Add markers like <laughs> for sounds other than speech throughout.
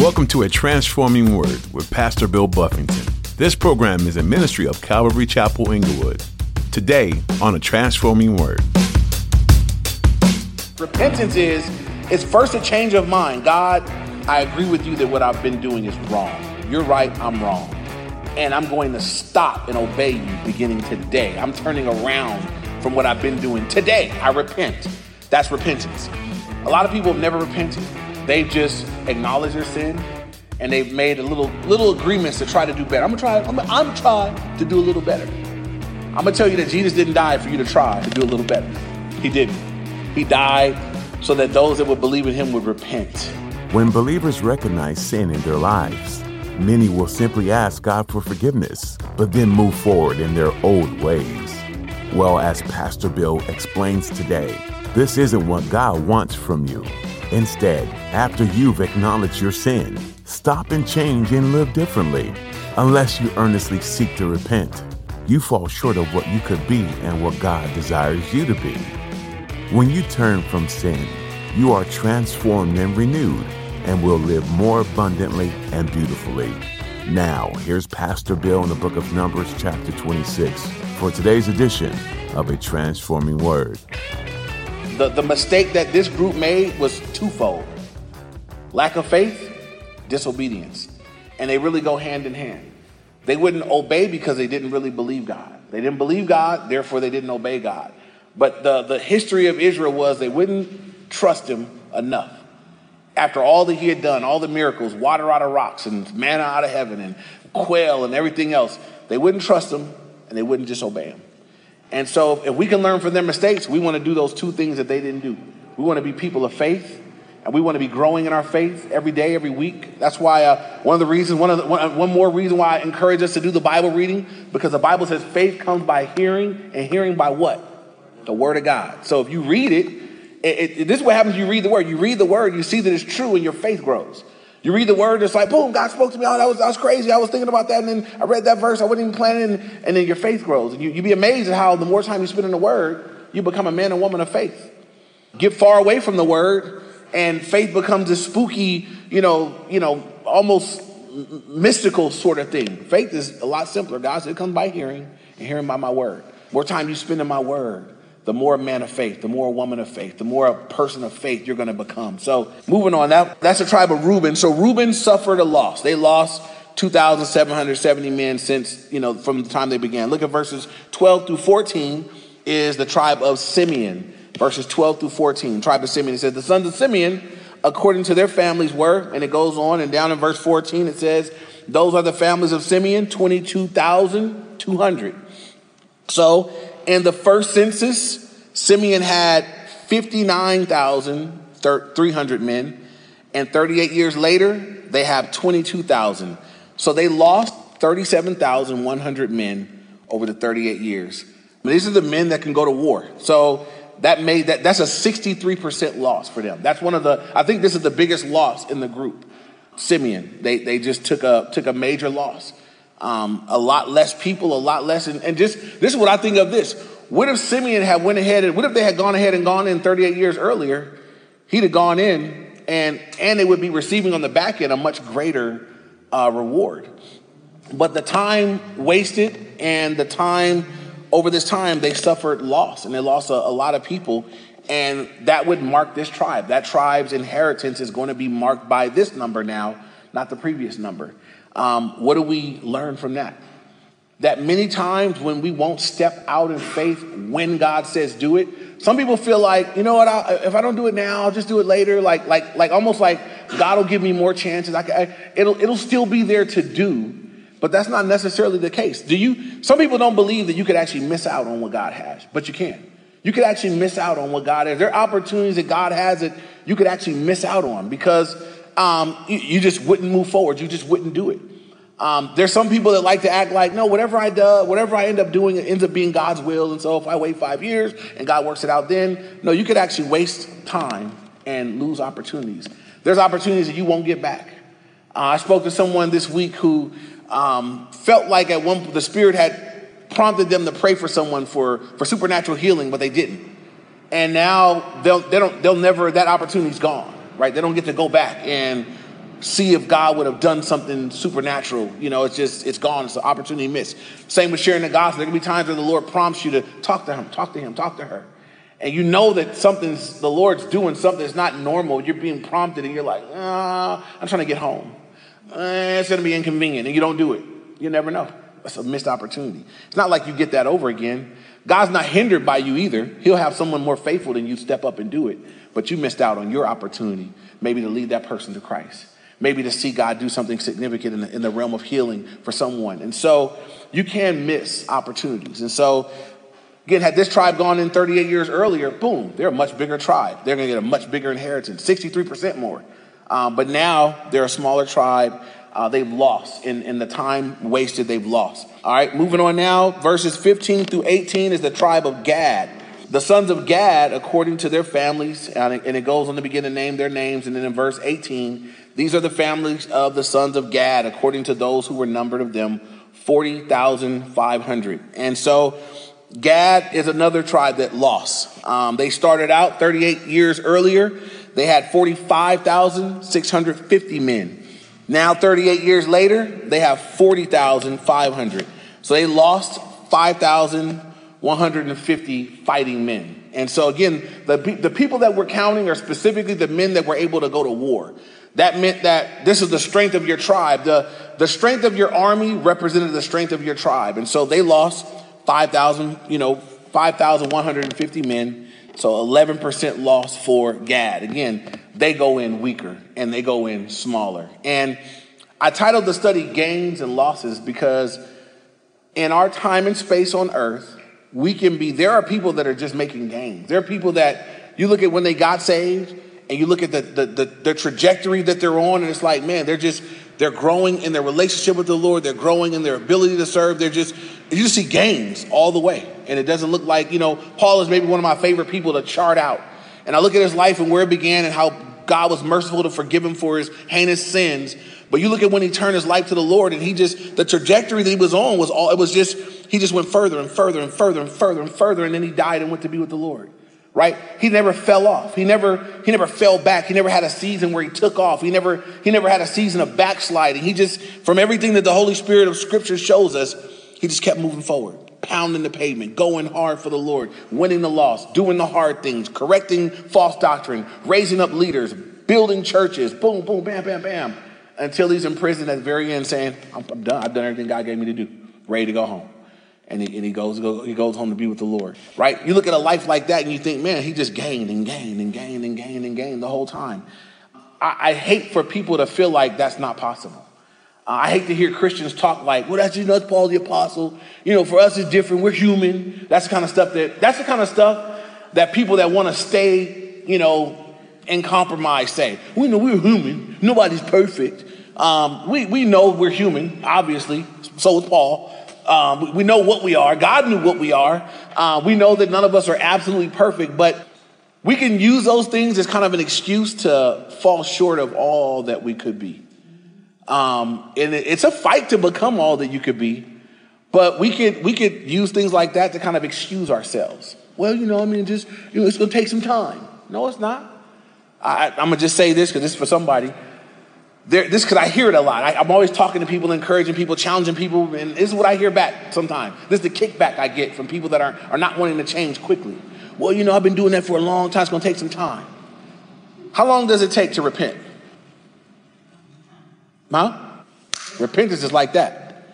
Welcome to A Transforming Word with Pastor Bill Buffington. This program is a ministry of Calvary Chapel Inglewood. Today on A Transforming Word. Repentance is it's first a change of mind. God, I agree with you that what I've been doing is wrong. You're right, I'm wrong. And I'm going to stop and obey you beginning today. I'm turning around from what I've been doing today. I repent. That's repentance. A lot of people have never repented. They've just acknowledged their sin and they've made a little little agreements to try to do better. I'm gonna try. I'm, gonna, I'm trying to do a little better. I'm gonna tell you that Jesus didn't die for you to try to do a little better. He didn't. He died so that those that would believe in Him would repent. When believers recognize sin in their lives, many will simply ask God for forgiveness, but then move forward in their old ways. Well, as Pastor Bill explains today, this isn't what God wants from you. Instead, after you've acknowledged your sin, stop and change and live differently. Unless you earnestly seek to repent, you fall short of what you could be and what God desires you to be. When you turn from sin, you are transformed and renewed and will live more abundantly and beautifully. Now, here's Pastor Bill in the book of Numbers, chapter 26, for today's edition of A Transforming Word the, the mistake that this group made was twofold lack of faith, disobedience. And they really go hand in hand. They wouldn't obey because they didn't really believe God. They didn't believe God, therefore they didn't obey God. But the, the history of Israel was they wouldn't trust him enough. After all that he had done, all the miracles, water out of rocks and manna out of heaven and quail and everything else, they wouldn't trust him and they wouldn't just obey him. And so, if we can learn from their mistakes, we want to do those two things that they didn't do. We want to be people of faith, and we want to be growing in our faith every day, every week. That's why uh, one of the reasons, one, of the, one, one more reason why I encourage us to do the Bible reading, because the Bible says faith comes by hearing, and hearing by what? The Word of God. So if you read it, it, it this is what happens you read the Word. You read the Word, you see that it's true, and your faith grows. You read the word, it's like, boom, God spoke to me. Oh, that was, that was crazy. I was thinking about that. And then I read that verse. I wasn't even planning. And, then your faith grows. And you, you'd be amazed at how the more time you spend in the word, you become a man and woman of faith. Get far away from the word, and faith becomes a spooky, you know, you know, almost mystical sort of thing. Faith is a lot simpler. God said it comes by hearing and hearing by my word. More time you spend in my word, the more man of faith, the more woman of faith, the more a person of faith you're going to become. So, moving on, that, that's the tribe of Reuben. So, Reuben suffered a loss. They lost 2,770 men since, you know, from the time they began. Look at verses 12 through 14 is the tribe of Simeon. Verses 12 through 14, tribe of Simeon. It says, The sons of Simeon, according to their families, were, and it goes on, and down in verse 14 it says, Those are the families of Simeon, 22,200. So, in the first census, Simeon had 59,300 men, and 38 years later, they have 22,000. So they lost 37,100 men over the 38 years. These are the men that can go to war. So that made that that's a 63% loss for them. That's one of the I think this is the biggest loss in the group. Simeon, they they just took a took a major loss. Um, a lot less people, a lot less, and, and just this is what I think of this. What if Simeon had went ahead and what if they had gone ahead and gone in 38 years earlier? He'd have gone in and and they would be receiving on the back end a much greater uh, reward. But the time wasted and the time over this time they suffered loss and they lost a, a lot of people and that would mark this tribe. That tribe's inheritance is going to be marked by this number now, not the previous number. Um, what do we learn from that? That many times when we won't step out in faith when God says do it, some people feel like, you know what, I'll, if I don't do it now, I'll just do it later. Like, like, like almost like God will give me more chances. I, I, it'll, it'll still be there to do, but that's not necessarily the case. Do you? Some people don't believe that you could actually miss out on what God has, but you can. You could actually miss out on what God has. There are opportunities that God has that you could actually miss out on because um, you, you, just wouldn't move forward. You just wouldn't do it. Um, there's some people that like to act like, no, whatever I do, whatever I end up doing, it ends up being God's will. And so if I wait five years and God works it out then, no, you could actually waste time and lose opportunities. There's opportunities that you won't get back. Uh, I spoke to someone this week who um, felt like at one the Spirit had prompted them to pray for someone for, for supernatural healing, but they didn't. And now they'll, they don't, they'll never, that opportunity's gone, right? They don't get to go back and see if God would have done something supernatural. You know, it's just, it's gone. It's an opportunity missed. Same with sharing the gospel. There can be times where the Lord prompts you to talk to him, talk to him, talk to her. And you know that something's, the Lord's doing something that's not normal. You're being prompted and you're like, ah, I'm trying to get home. Eh, it's going to be inconvenient. And you don't do it. You never know. That's a missed opportunity. It's not like you get that over again. God's not hindered by you either. He'll have someone more faithful than you step up and do it. But you missed out on your opportunity, maybe to lead that person to Christ maybe to see God do something significant in the, in the realm of healing for someone. And so you can miss opportunities. And so, again, had this tribe gone in 38 years earlier, boom, they're a much bigger tribe. They're going to get a much bigger inheritance, 63% more. Um, but now they're a smaller tribe. Uh, they've lost in, in the time wasted, they've lost. All right, moving on now, verses 15 through 18 is the tribe of Gad. The sons of Gad, according to their families, and it goes on to begin to name their names. And then in verse 18, these are the families of the sons of Gad, according to those who were numbered of them, 40,500. And so Gad is another tribe that lost. Um, they started out 38 years earlier. They had 45,650 men. Now, 38 years later, they have 40,500. So they lost 5,150 fighting men. And so, again, the, the people that we're counting are specifically the men that were able to go to war. That meant that this is the strength of your tribe. The, the strength of your army represented the strength of your tribe. And so they lost 5,000, you know, 5,150 men. So 11% loss for Gad. Again, they go in weaker and they go in smaller. And I titled the study Gains and Losses because in our time and space on earth, we can be, there are people that are just making gains. There are people that you look at when they got saved and you look at the, the, the, the, trajectory that they're on, and it's like, man, they're just, they're growing in their relationship with the Lord. They're growing in their ability to serve. They're just, you see gains all the way. And it doesn't look like, you know, Paul is maybe one of my favorite people to chart out. And I look at his life and where it began and how God was merciful to forgive him for his heinous sins. But you look at when he turned his life to the Lord and he just, the trajectory that he was on was all, it was just, he just went further and further and further and further and further. And then he died and went to be with the Lord right he never fell off he never he never fell back he never had a season where he took off he never he never had a season of backsliding he just from everything that the holy spirit of scripture shows us he just kept moving forward pounding the pavement going hard for the lord winning the loss doing the hard things correcting false doctrine raising up leaders building churches boom boom bam bam bam until he's in prison at the very end saying i'm, I'm done i've done everything god gave me to do ready to go home and he, and he goes he goes home to be with the Lord. Right? You look at a life like that and you think, man, he just gained and gained and gained and gained and gained the whole time. I, I hate for people to feel like that's not possible. I hate to hear Christians talk like, well, that's just not Paul the apostle. You know, for us it's different. We're human. That's the kind of stuff that that's the kind of stuff that people that want to stay, you know, in compromise say. We know we're human. Nobody's perfect. Um, we, we know we're human, obviously. So is Paul. Um, we know what we are. God knew what we are. Uh, we know that none of us are absolutely perfect, but we can use those things as kind of an excuse to fall short of all that we could be. Um, and it's a fight to become all that you could be, but we could we could use things like that to kind of excuse ourselves. Well, you know, I mean, just you know, it's going to take some time. No, it's not. I, I'm gonna just say this because this is for somebody there, this because I hear it a lot. I, am always talking to people, encouraging people, challenging people, and this is what I hear back sometimes. This is the kickback I get from people that are, are not wanting to change quickly. Well, you know, I've been doing that for a long time. It's to take some time. How long does it take to repent? Huh? Repentance is like that,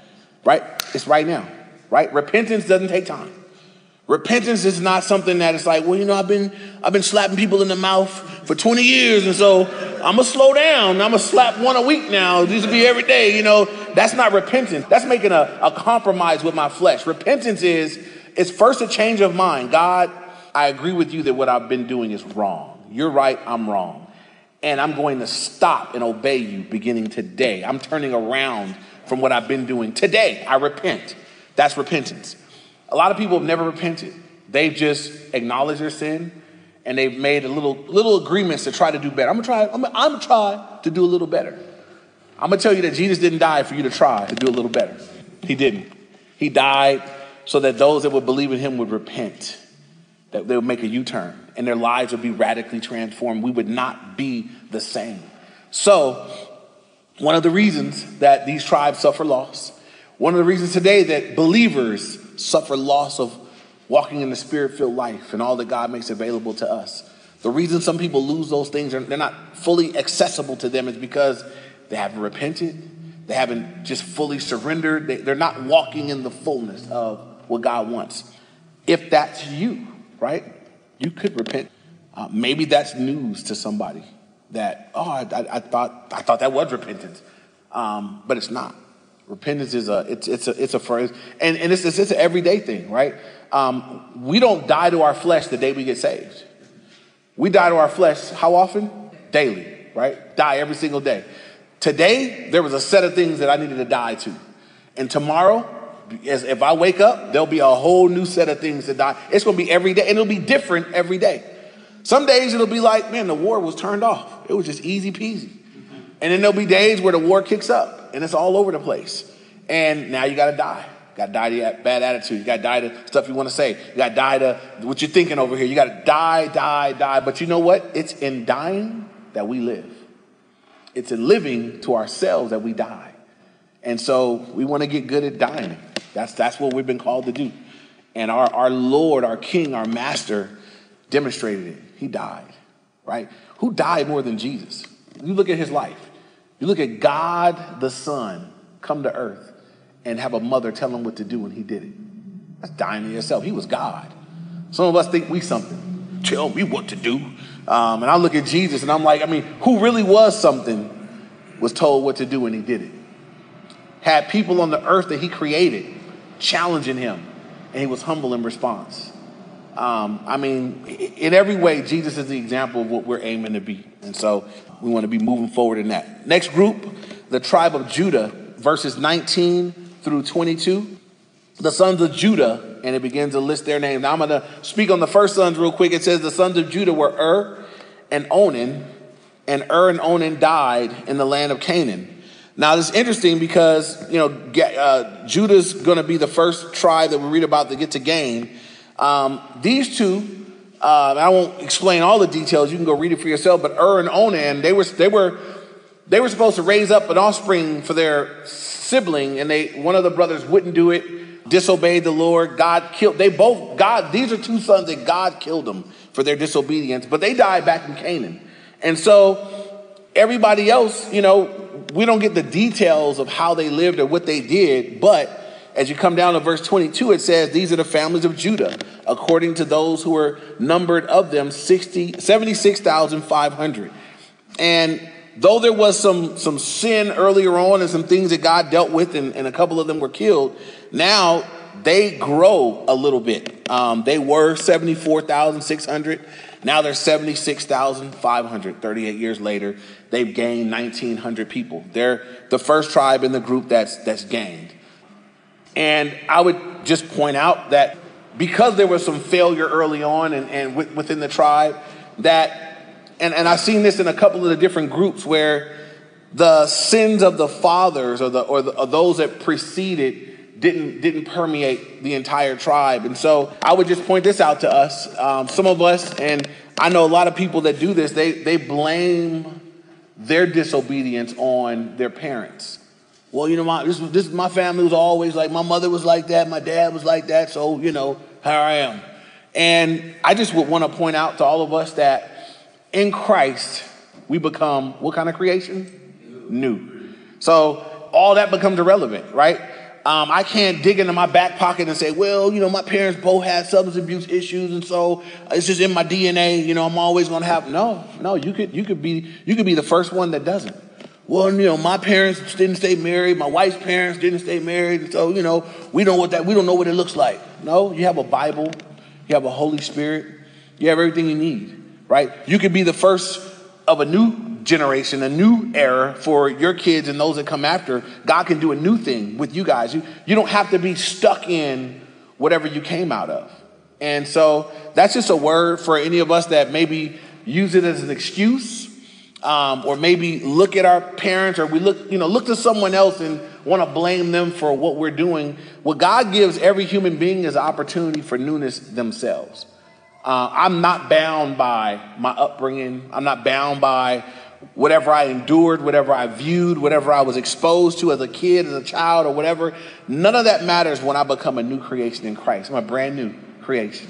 right? It's right now, right? Repentance doesn't take time. Repentance is not something that it's like, well, you know, I've been I've been slapping people in the mouth for 20 years, and so I'm gonna slow down. I'm gonna slap one a week now. This will be every day. You know, that's not repentance. That's making a, a compromise with my flesh. Repentance is it's first a change of mind. God, I agree with you that what I've been doing is wrong. You're right, I'm wrong. And I'm going to stop and obey you beginning today. I'm turning around from what I've been doing. Today, I repent. That's repentance. A lot of people have never repented. They've just acknowledged their sin and they've made a little little agreements to try to do better. I'm gonna try. I'm gonna, I'm gonna try to do a little better. I'm gonna tell you that Jesus didn't die for you to try to do a little better. He didn't. He died so that those that would believe in Him would repent, that they would make a U-turn, and their lives would be radically transformed. We would not be the same. So, One of the reasons that these tribes suffer loss, one of the reasons today that believers suffer loss of walking in the spirit filled life and all that God makes available to us. The reason some people lose those things, they're not fully accessible to them, is because they haven't repented, they haven't just fully surrendered, they, are not walking in the fullness of what God wants. If that's you, right, you could repent. Uh, maybe that's news to somebody that, oh, I, I, I, thought, I thought that was repentance, um, but it's not. Repentance is a it's it's a it's a phrase, and and it's it's, it's an everyday thing, right? Um, we don't die to our flesh the day we get saved. We die to our flesh how often? Daily, right? Die every single day. Today there was a set of things that I needed to die to, and tomorrow, as if I wake up, there'll be a whole new set of things to die. It's going to be every day, and it'll be different every day. Some days it'll be like, man, the war was turned off. It was just easy peasy. And then there'll be days where the war kicks up and it's all over the place. And now you got to die. Got to die to bad attitude. You got to die to stuff you want to say. You got to die to what you're thinking over here. You got to die, die, die. But you know what? It's in dying that we live. It's in living to ourselves that we die. And so we want to get good at dying. That's, that's what we've been called to do. And our, our Lord, our King, our Master demonstrated it. He died, right? Who died more than Jesus? You look at his life. You look at God the Son come to earth and have a mother tell him what to do, and he did it. That's dying to yourself. He was God. Some of us think we something. Tell me what to do. Um, and I look at Jesus and I'm like, I mean, who really was something was told what to do and he did it. Had people on the earth that he created challenging him, and he was humble in response. Um, I mean, in every way, Jesus is the example of what we're aiming to be. And so we want to be moving forward in that. Next group, the tribe of Judah, verses 19 through 22. The sons of Judah, and it begins to list their names. Now I'm going to speak on the first sons real quick. It says the sons of Judah were Ur and Onan, and Ur and Onan died in the land of Canaan. Now, this is interesting because, you know, uh, Judah's going to be the first tribe that we read about to get to gain. Um, these two, uh, I won't explain all the details. You can go read it for yourself. But Ur and Onan, they were they were they were supposed to raise up an offspring for their sibling, and they one of the brothers wouldn't do it, disobeyed the Lord. God killed. They both God. These are two sons that God killed them for their disobedience, but they died back in Canaan, and so everybody else, you know, we don't get the details of how they lived or what they did, but as you come down to verse 22, it says, These are the families of Judah, according to those who were numbered of them 60, 76,500. And though there was some, some sin earlier on and some things that God dealt with, and, and a couple of them were killed, now they grow a little bit. Um, they were 74,600. Now they're 76,500. 38 years later, they've gained 1,900 people. They're the first tribe in the group that's, that's gained. And I would just point out that because there was some failure early on and, and within the tribe, that, and, and I've seen this in a couple of the different groups where the sins of the fathers or, the, or, the, or those that preceded didn't, didn't permeate the entire tribe. And so I would just point this out to us. Um, some of us, and I know a lot of people that do this, they, they blame their disobedience on their parents. Well, you know, my this, this my family was always like my mother was like that, my dad was like that, so you know here I am. And I just would want to point out to all of us that in Christ we become what kind of creation? New. So all that becomes irrelevant, right? Um, I can't dig into my back pocket and say, well, you know, my parents both had substance abuse issues, and so it's just in my DNA. You know, I'm always going to have. No, no, you could, you could be, you could be the first one that doesn't well, you know, my parents didn't stay married, my wife's parents didn't stay married, and so you know, we don't what that we don't know what it looks like. No, you have a Bible, you have a Holy Spirit, you have everything you need, right? You could be the first of a new generation, a new era for your kids and those that come after. God can do a new thing with you guys. You you don't have to be stuck in whatever you came out of. And so that's just a word for any of us that maybe use it as an excuse um, or maybe look at our parents or we look, you know, look to someone else and want to blame them for what we're doing. What God gives every human being is an opportunity for newness themselves. Uh, I'm not bound by my upbringing. I'm not bound by whatever I endured, whatever I viewed, whatever I was exposed to as a kid, as a child, or whatever, none of that matters when I become a new creation in Christ. I'm a brand new creation.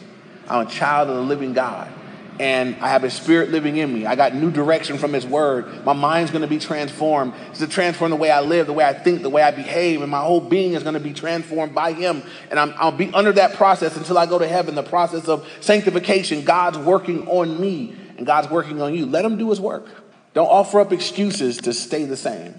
I'm a child of the living God. And I have His Spirit living in me. I got new direction from His Word. My mind's going to be transformed. It's to transform the way I live, the way I think, the way I behave, and my whole being is going to be transformed by Him. And i will be under that process until I go to heaven. The process of sanctification. God's working on me, and God's working on you. Let Him do His work. Don't offer up excuses to stay the same,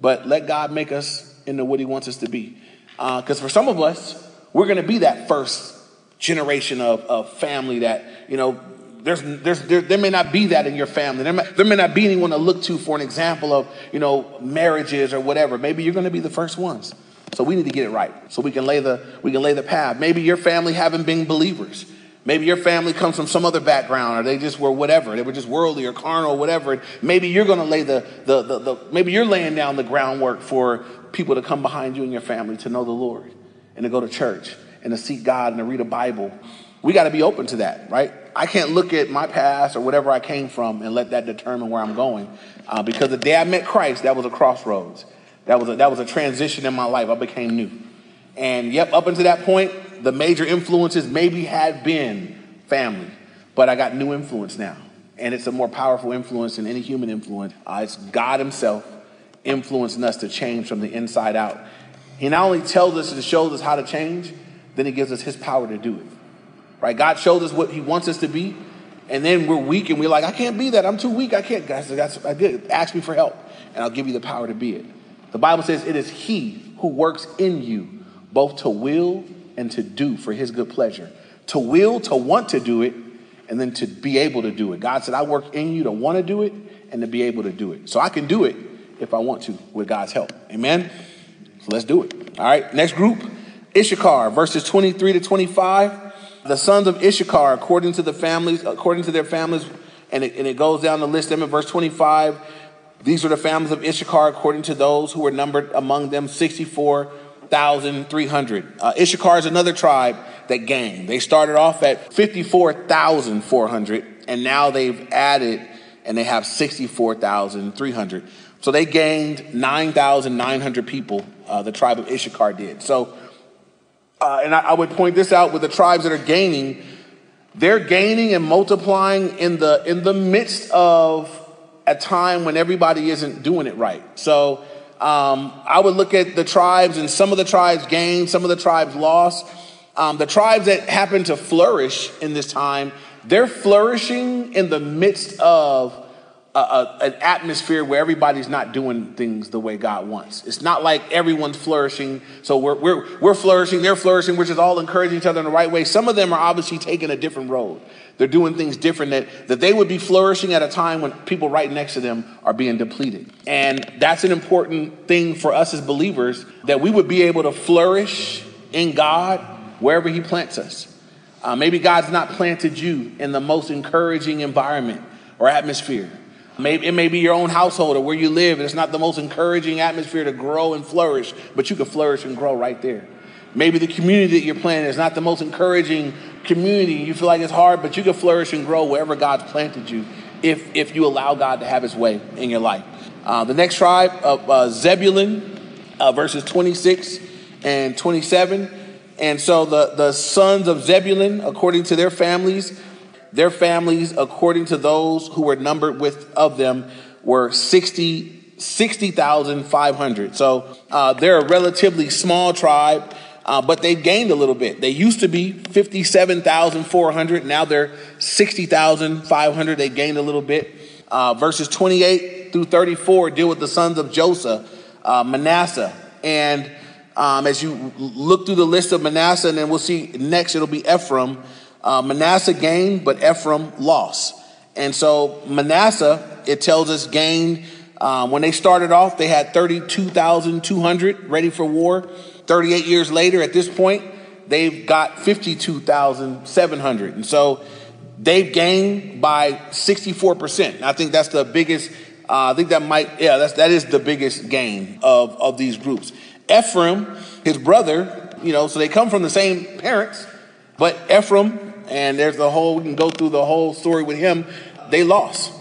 but let God make us into what He wants us to be. Because uh, for some of us, we're going to be that first generation of, of family that, you know, there's, there's, there, there, may not be that in your family. There may, there may not be anyone to look to for an example of, you know, marriages or whatever. Maybe you're going to be the first ones. So we need to get it right so we can lay the, we can lay the path. Maybe your family haven't been believers. Maybe your family comes from some other background, or they just were whatever. They were just worldly or carnal or whatever. Maybe you're going to lay the, the, the, the, maybe you're laying down the groundwork for people to come behind you and your family to know the Lord and to go to church and to seek God and to read a Bible. We got to be open to that, right? I can't look at my past or whatever I came from and let that determine where I'm going. Uh, because the day I met Christ, that was a crossroads. That was a, that was a transition in my life. I became new. And yep, up until that point, the major influences maybe had been family, but I got new influence now. And it's a more powerful influence than any human influence. Uh, it's God Himself influencing us to change from the inside out. He not only tells us and shows us how to change, then He gives us His power to do it. Right? God shows us what He wants us to be, and then we're weak and we're like, I can't be that. I'm too weak. I can't. Guys, I did. Ask me for help, and I'll give you the power to be it. The Bible says it is He who works in you, both to will and to do for his good pleasure. To will, to want to do it, and then to be able to do it. God said, I work in you to want to do it and to be able to do it. So I can do it if I want to with God's help. Amen? So let's do it. All right, next group Issachar, verses 23 to 25. The sons of Issachar, according to the families, according to their families, and it, and it goes down the list them in verse 25. These are the families of Issachar, according to those who were numbered among them 64 54,300. Uh, Issachar is another tribe that gained. They started off at 54,400, and now they've added and they have 64,300. So they gained 9,900 people, uh, the tribe of Issachar did. So, uh, and I, I would point this out with the tribes that are gaining, they're gaining and multiplying in the, in the midst of a time when everybody isn't doing it right. So, um, I would look at the tribes, and some of the tribes gained, some of the tribes lost. Um, the tribes that happen to flourish in this time, they're flourishing in the midst of a, a, an atmosphere where everybody's not doing things the way God wants. It's not like everyone's flourishing, so we're, we're, we're flourishing, they're flourishing, we're just all encouraging each other in the right way. Some of them are obviously taking a different road. They're doing things different that, that they would be flourishing at a time when people right next to them are being depleted. And that's an important thing for us as believers that we would be able to flourish in God wherever He plants us. Uh, maybe God's not planted you in the most encouraging environment or atmosphere. Maybe it may be your own household or where you live. And it's not the most encouraging atmosphere to grow and flourish, but you can flourish and grow right there. Maybe the community that you're planting is not the most encouraging community. You feel like it's hard, but you can flourish and grow wherever God's planted you if, if you allow God to have his way in your life. Uh, the next tribe of uh, Zebulun, uh, verses 26 and 27. And so the, the sons of Zebulun, according to their families, their families, according to those who were numbered with of them, were 60, 60,500. So uh, they're a relatively small tribe uh, but they've gained a little bit. They used to be 57,400. Now they're 60,500. They gained a little bit. Uh, verses 28 through 34 deal with the sons of Joseph, uh, Manasseh. And um, as you look through the list of Manasseh, and then we'll see next it'll be Ephraim. Uh, Manasseh gained, but Ephraim lost. And so Manasseh, it tells us, gained. Um, when they started off, they had 32,200 ready for war. 38 years later, at this point, they've got 52,700. And so they've gained by 64%. I think that's the biggest, uh, I think that might, yeah, that's, that is the biggest gain of, of these groups. Ephraim, his brother, you know, so they come from the same parents, but Ephraim, and there's the whole, we can go through the whole story with him, they lost.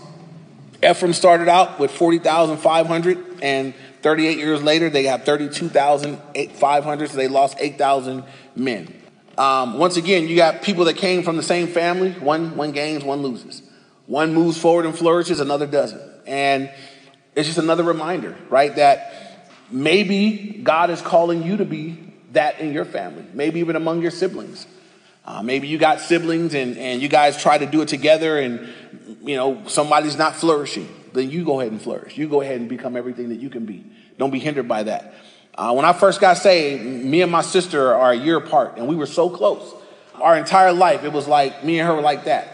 Ephraim started out with 40,500, and 38 years later, they have 32,500, so they lost 8,000 men. Um, once again, you got people that came from the same family. One, one gains, one loses. One moves forward and flourishes, another doesn't. And it's just another reminder, right, that maybe God is calling you to be that in your family, maybe even among your siblings. Uh, maybe you got siblings and, and you guys try to do it together and, you know, somebody's not flourishing. Then you go ahead and flourish. You go ahead and become everything that you can be. Don't be hindered by that. Uh, when I first got saved, me and my sister are a year apart, and we were so close. Our entire life, it was like me and her were like that.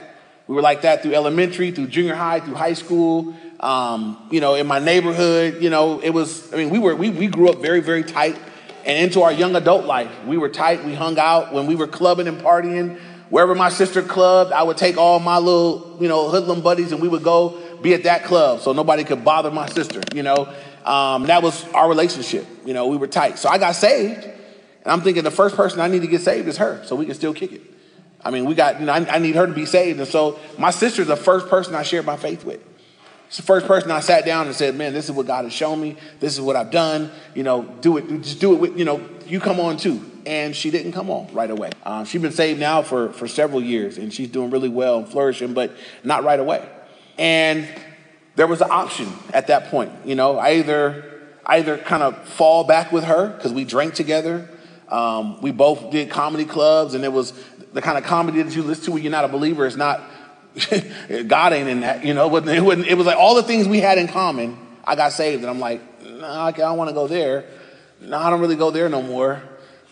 We were like that through elementary, through junior high, through high school. Um, you know, in my neighborhood, you know, it was. I mean, we were we we grew up very very tight, and into our young adult life, we were tight. We hung out when we were clubbing and partying. Wherever my sister clubbed, I would take all my little, you know, hoodlum buddies, and we would go be at that club, so nobody could bother my sister. You know, um, that was our relationship. You know, we were tight. So I got saved, and I'm thinking the first person I need to get saved is her, so we can still kick it. I mean, we got, you know, I, I need her to be saved. And so my sister's the first person I shared my faith with. It's the first person I sat down and said, man, this is what God has shown me. This is what I've done. You know, do it, just do it with, you know, you come on too. And she didn't come on right away. Um, she's been saved now for, for several years and she's doing really well and flourishing, but not right away. And there was an option at that point. You know, I either either kind of fall back with her because we drank together. Um, we both did comedy clubs, and it was the kind of comedy that you listen to when you're not a believer. It's not <laughs> God ain't in that, you know. But it, it was like all the things we had in common. I got saved, and I'm like, nah, I don't want to go there. Nah, I don't really go there no more.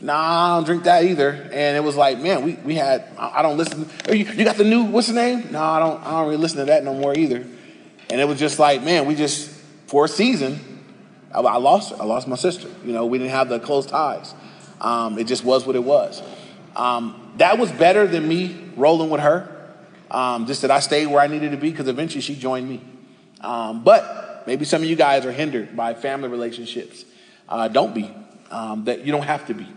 Nah, I don't drink that either. And it was like, man, we, we had, I don't listen. You, you got the new, what's the name? No, I don't, I don't really listen to that no more either. And it was just like, man, we just, for a season, I, I lost her. I lost my sister. You know, we didn't have the close ties. Um, it just was what it was. Um, that was better than me rolling with her. Um, just that I stayed where I needed to be because eventually she joined me. Um, but maybe some of you guys are hindered by family relationships. Uh, don't be. Um, that you don't have to be.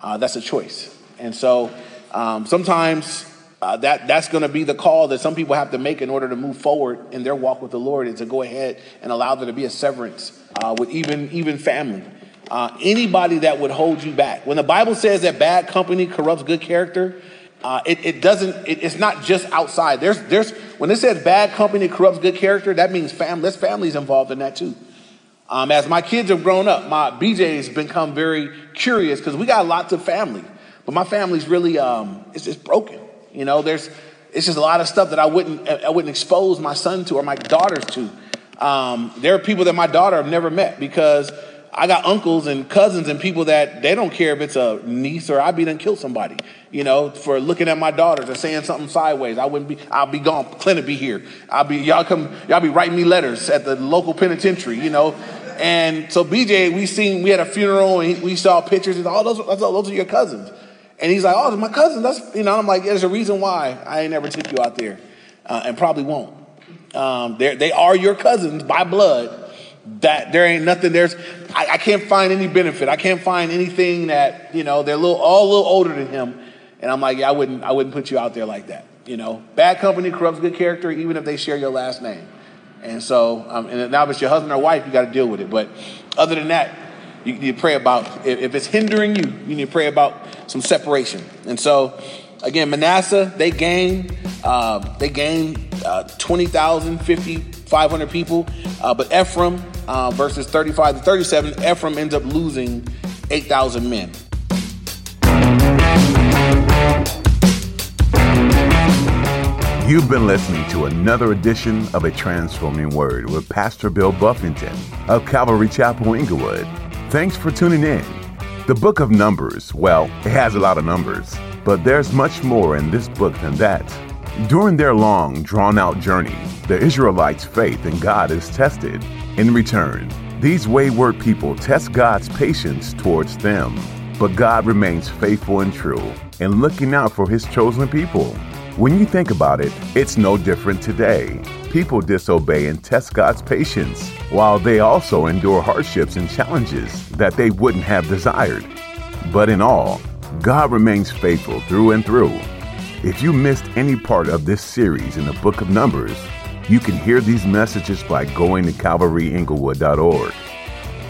Uh, that's a choice. And so um, sometimes uh, that that's going to be the call that some people have to make in order to move forward in their walk with the Lord, is to go ahead and allow there to be a severance uh, with even even family. Uh, anybody that would hold you back. When the Bible says that bad company corrupts good character, uh, it, it, doesn't. It, it's not just outside. There's there's when it says bad company corrupts good character, that means family. There's families involved in that too. Um, as my kids have grown up, my BJ's become very curious because we got lots of family, but my family's really um, it's just broken. You know, there's it's just a lot of stuff that I wouldn't I wouldn't expose my son to or my daughters to. Um, there are people that my daughter have never met because I got uncles and cousins and people that they don't care if it's a niece or I be done kill somebody, you know, for looking at my daughters or saying something sideways. I wouldn't be, I'll be gone. Clint be here. I'll be, y'all come, y'all be writing me letters at the local penitentiary, you know. And so BJ, we seen, we had a funeral and we saw pictures and all those, those are your cousins. And he's like, oh, my cousin. That's, you know, I'm like, there's a reason why I ain't never took you out there uh, and probably won't. Um, they are your cousins by blood. That there ain't nothing, there's, I, I, can't find any benefit. I can't find anything that, you know, they're a little, all a little older than him. And I'm like, yeah, I wouldn't, I wouldn't put you out there like that. You know, bad company corrupts good character, even if they share your last name. And so, um, and now if it's your husband or wife, you got to deal with it. But other than that, you need to pray about. If it's hindering you, you need to pray about some separation. And so, again, Manasseh, they gained, uh, they gained uh, 20,000, 50, 500 people. Uh, but Ephraim, uh, verses 35 to 37, Ephraim ends up losing 8,000 men. You've been listening to another edition of A Transforming Word with Pastor Bill Buffington of Calvary Chapel, Inglewood. Thanks for tuning in. The book of Numbers, well, it has a lot of numbers, but there's much more in this book than that. During their long, drawn out journey, the Israelites' faith in God is tested. In return, these wayward people test God's patience towards them, but God remains faithful and true in looking out for his chosen people. When you think about it, it's no different today. People disobey and test God's patience, while they also endure hardships and challenges that they wouldn't have desired. But in all, God remains faithful through and through. If you missed any part of this series in the book of Numbers, You can hear these messages by going to calvaryinglewood.org.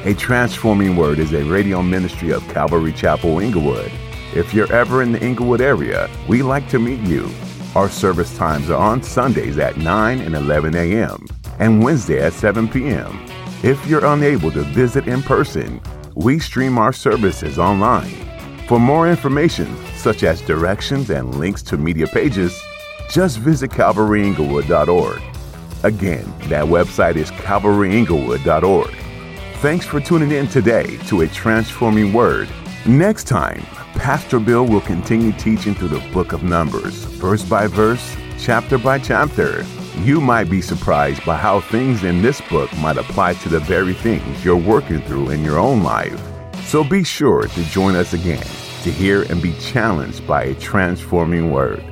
A Transforming Word is a radio ministry of Calvary Chapel Inglewood. If you're ever in the Inglewood area, we like to meet you. Our service times are on Sundays at 9 and 11 a.m. and Wednesday at 7 p.m. If you're unable to visit in person, we stream our services online. For more information, such as directions and links to media pages, just visit calvaryinglewood.org. Again, that website is calvaryinglewood.org. Thanks for tuning in today to a transforming word. Next time, Pastor Bill will continue teaching through the book of Numbers, verse by verse, chapter by chapter. You might be surprised by how things in this book might apply to the very things you're working through in your own life. So be sure to join us again to hear and be challenged by a transforming word.